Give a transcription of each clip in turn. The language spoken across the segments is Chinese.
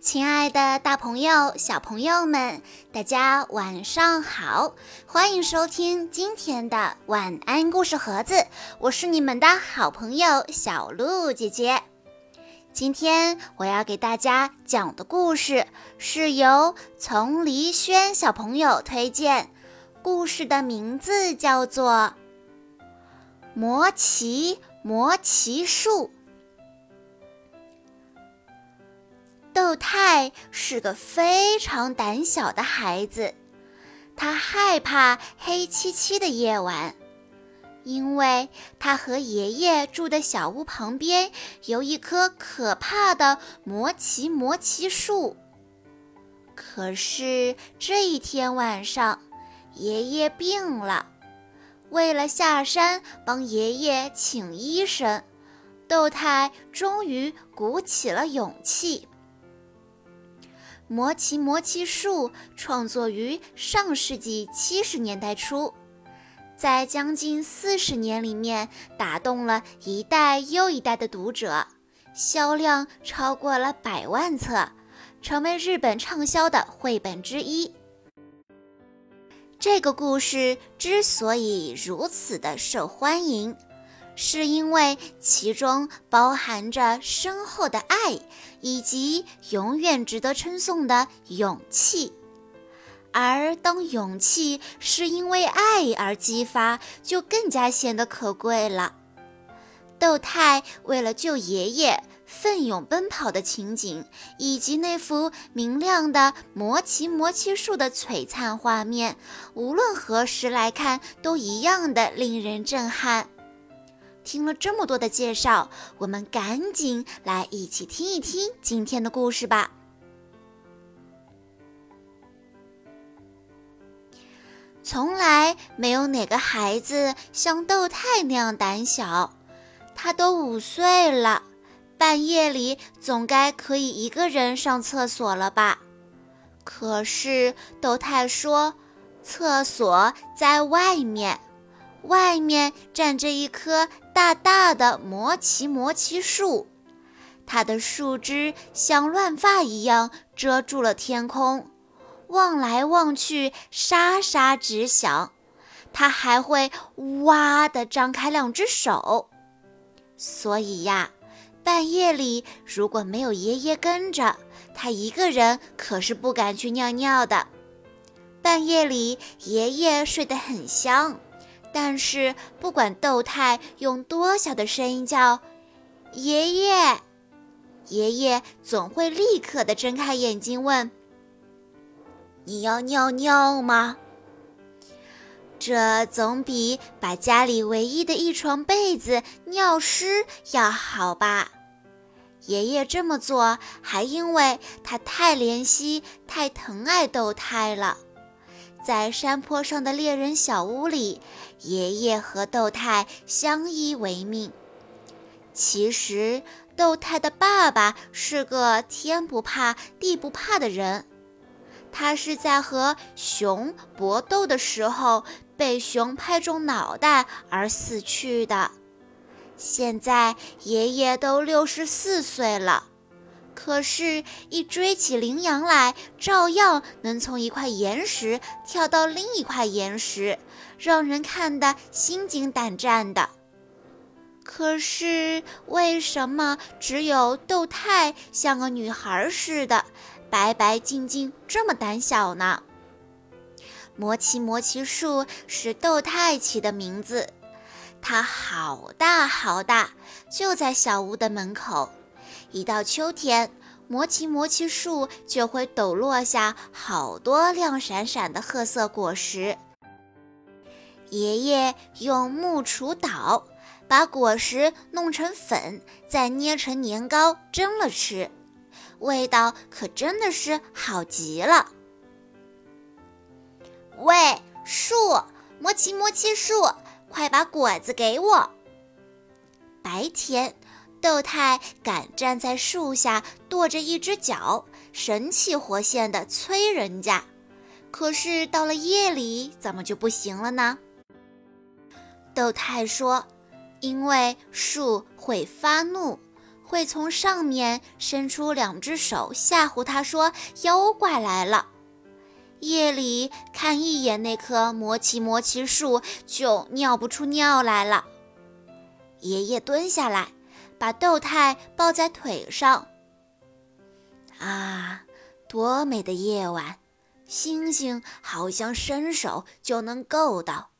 亲爱的，大朋友、小朋友们，大家晚上好！欢迎收听今天的晚安故事盒子，我是你们的好朋友小鹿姐姐。今天我要给大家讲的故事是由丛黎轩小朋友推荐，故事的名字叫做《魔奇魔奇树》。豆太是个非常胆小的孩子，他害怕黑漆漆的夜晚，因为他和爷爷住的小屋旁边有一棵可怕的魔奇魔奇树。可是这一天晚上，爷爷病了，为了下山帮爷爷请医生，豆太终于鼓起了勇气。魔奇魔奇树创作于上世纪七十年代初，在将近四十年里面打动了一代又一代的读者，销量超过了百万册，成为日本畅销的绘本之一。这个故事之所以如此的受欢迎。是因为其中包含着深厚的爱，以及永远值得称颂的勇气。而当勇气是因为爱而激发，就更加显得可贵了。豆太为了救爷爷奋勇奔跑的情景，以及那幅明亮的魔奇魔奇树的璀璨画面，无论何时来看，都一样的令人震撼。听了这么多的介绍，我们赶紧来一起听一听今天的故事吧。从来没有哪个孩子像豆太那样胆小，他都五岁了，半夜里总该可以一个人上厕所了吧？可是豆太说，厕所在外面。外面站着一棵大大的魔奇魔奇树，它的树枝像乱发一样遮住了天空，望来望去沙沙直响。它还会哇地张开两只手，所以呀，半夜里如果没有爷爷跟着，它一个人可是不敢去尿尿的。半夜里，爷爷睡得很香。但是，不管豆太用多小的声音叫“爷爷”，爷爷总会立刻的睁开眼睛问：“你要尿尿吗？”这总比把家里唯一的一床被子尿湿要好吧？爷爷这么做，还因为他太怜惜、太疼爱豆太了。在山坡上的猎人小屋里，爷爷和豆太相依为命。其实，豆太的爸爸是个天不怕地不怕的人，他是在和熊搏斗的时候被熊拍中脑袋而死去的。现在，爷爷都六十四岁了。可是，一追起羚羊来，照样能从一块岩石跳到另一块岩石，让人看得心惊胆战的。可是，为什么只有豆太像个女孩似的，白白净净，这么胆小呢？魔奇魔奇树是豆太起的名字，它好大好大，就在小屋的门口。一到秋天，魔奇魔奇树就会抖落下好多亮闪闪的褐色果实。爷爷用木锄捣，把果实弄成粉，再捏成年糕蒸了吃，味道可真的是好极了。喂，树，魔奇魔奇树，快把果子给我！白天。豆太敢站在树下跺着一只脚，神气活现的催人家。可是到了夜里，怎么就不行了呢？豆太说：“因为树会发怒，会从上面伸出两只手吓唬他，说妖怪来了。夜里看一眼那棵魔奇魔奇树，就尿不出尿来了。爷爷蹲下来，把豆太抱在腿上。啊，多美的夜晚！星星好像伸手就能够到。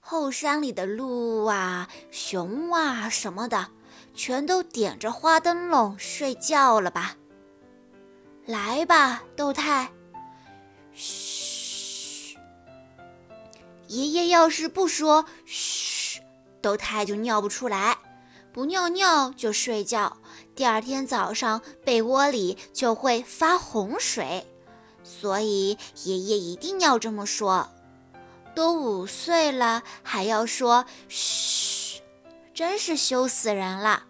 后山里的鹿啊、熊啊什么的，全都点着花灯笼睡觉了吧？来吧，豆太。嘘，爷爷要是不说嘘，豆太就尿不出来；不尿尿就睡觉，第二天早上被窝里就会发洪水。所以爷爷一定要这么说。都五岁了还要说嘘，真是羞死人了。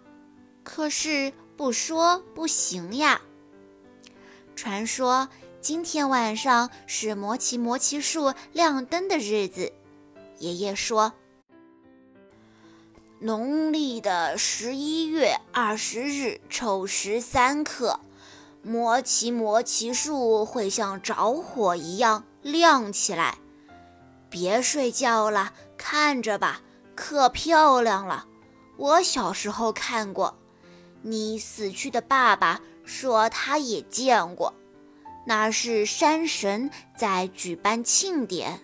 可是不说不行呀。传说。今天晚上是魔奇魔奇树亮灯的日子。爷爷说，农历的十一月二十日丑时三刻，魔奇魔奇树会像着火一样亮起来。别睡觉了，看着吧，可漂亮了。我小时候看过，你死去的爸爸说他也见过。那是山神在举办庆典，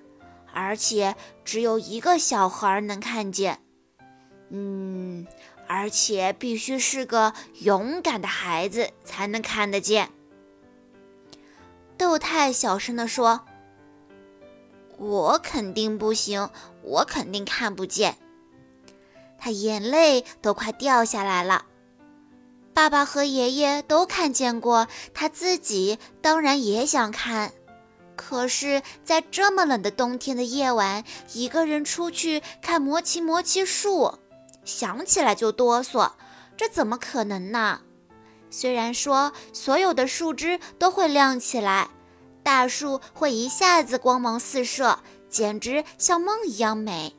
而且只有一个小孩能看见。嗯，而且必须是个勇敢的孩子才能看得见。豆太小声地说：“我肯定不行，我肯定看不见。”他眼泪都快掉下来了。爸爸和爷爷都看见过，他自己当然也想看。可是，在这么冷的冬天的夜晚，一个人出去看魔奇魔奇树，想起来就哆嗦，这怎么可能呢？虽然说所有的树枝都会亮起来，大树会一下子光芒四射，简直像梦一样美。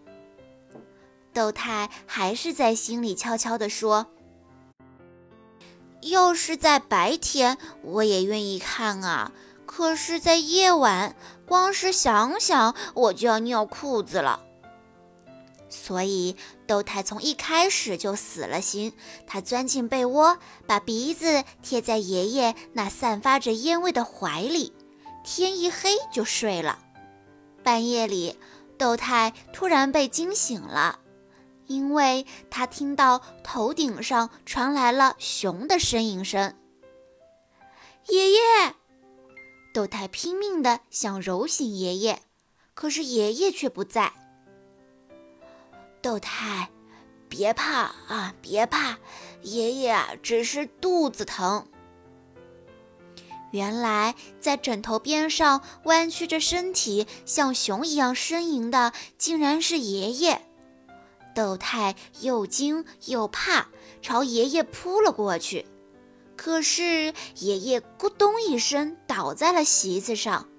豆太还是在心里悄悄地说。要是在白天，我也愿意看啊。可是，在夜晚，光是想想我就要尿裤子了。所以，豆太从一开始就死了心。他钻进被窝，把鼻子贴在爷爷那散发着烟味的怀里，天一黑就睡了。半夜里，豆太突然被惊醒了。因为他听到头顶上传来了熊的呻吟声，爷爷，豆太拼命地想揉醒爷爷，可是爷爷却不在。豆太，别怕啊，别怕，爷爷，只是肚子疼。原来在枕头边上弯曲着身体，像熊一样呻吟的，竟然是爷爷。豆太又惊又怕，朝爷爷扑了过去。可是爷爷咕咚一声倒在了席子上，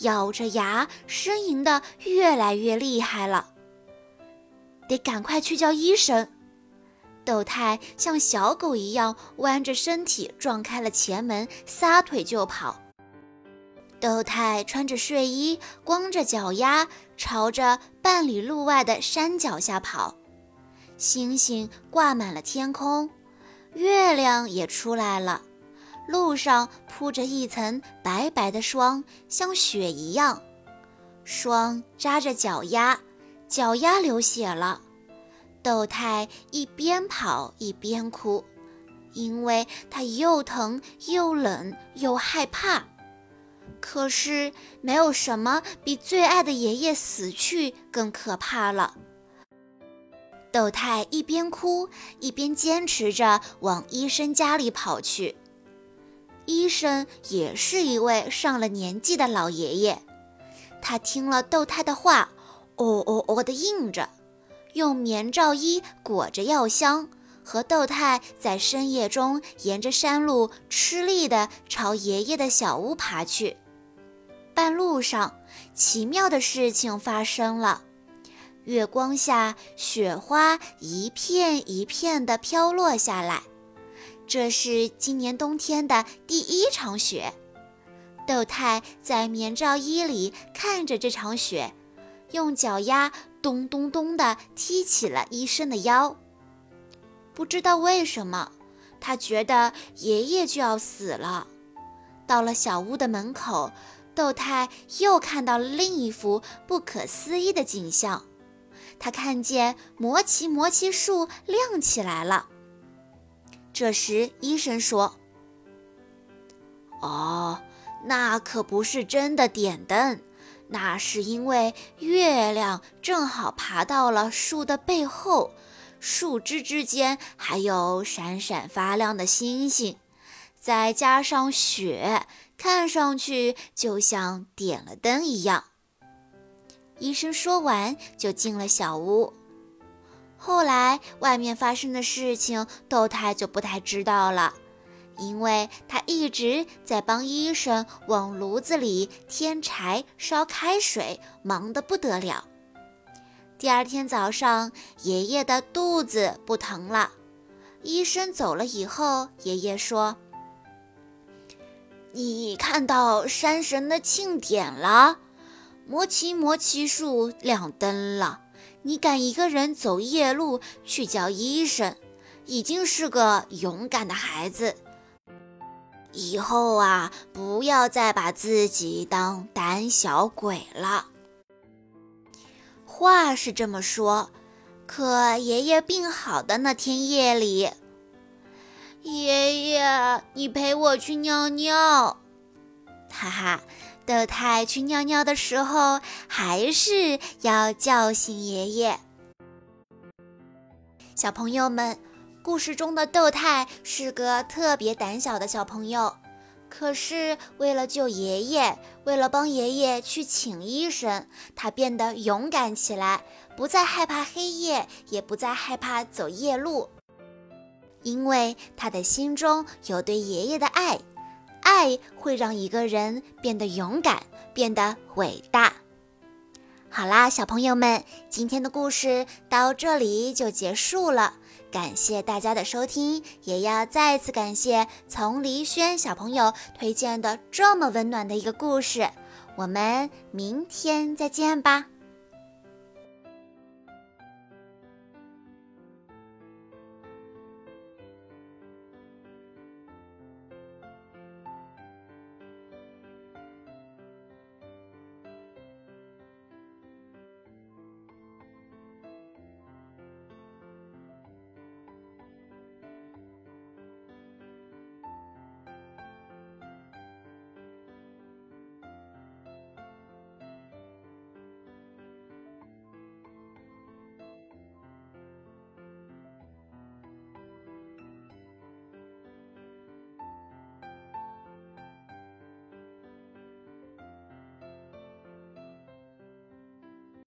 咬着牙呻吟的越来越厉害了。得赶快去叫医生！豆太像小狗一样弯着身体撞开了前门，撒腿就跑。豆太穿着睡衣，光着脚丫，朝着半里路外的山脚下跑。星星挂满了天空，月亮也出来了。路上铺着一层白白的霜，像雪一样。霜扎着脚丫，脚丫流血了。豆太一边跑一边哭，因为他又疼又冷又害怕。可是，没有什么比最爱的爷爷死去更可怕了。豆太一边哭一边坚持着往医生家里跑去。医生也是一位上了年纪的老爷爷，他听了豆太的话，哦哦哦的应着，用棉罩衣裹着药箱。和豆太在深夜中沿着山路吃力地朝爷爷的小屋爬去。半路上，奇妙的事情发生了。月光下，雪花一片一片地飘落下来，这是今年冬天的第一场雪。豆太在棉罩衣里看着这场雪，用脚丫咚咚咚地踢起了医生的腰。不知道为什么，他觉得爷爷就要死了。到了小屋的门口，豆太又看到了另一幅不可思议的景象。他看见魔奇魔奇树亮起来了。这时，医生说：“哦。”那可不是真的点灯，那是因为月亮正好爬到了树的背后，树枝之间还有闪闪发亮的星星，再加上雪，看上去就像点了灯一样。医生说完就进了小屋。后来外面发生的事情，豆太就不太知道了。因为他一直在帮医生往炉子里添柴、烧开水，忙得不得了。第二天早上，爷爷的肚子不疼了。医生走了以后，爷爷说：“你看到山神的庆典了，魔奇魔奇树亮灯了。你敢一个人走夜路去叫医生，已经是个勇敢的孩子。”以后啊，不要再把自己当胆小鬼了。话是这么说，可爷爷病好的那天夜里，爷爷，你陪我去尿尿。哈哈，豆太去尿尿的时候，还是要叫醒爷爷。小朋友们。故事中的豆太是个特别胆小的小朋友，可是为了救爷爷，为了帮爷爷去请医生，他变得勇敢起来，不再害怕黑夜，也不再害怕走夜路，因为他的心中有对爷爷的爱，爱会让一个人变得勇敢，变得伟大。好啦，小朋友们，今天的故事到这里就结束了。感谢大家的收听，也要再次感谢丛黎轩小朋友推荐的这么温暖的一个故事。我们明天再见吧。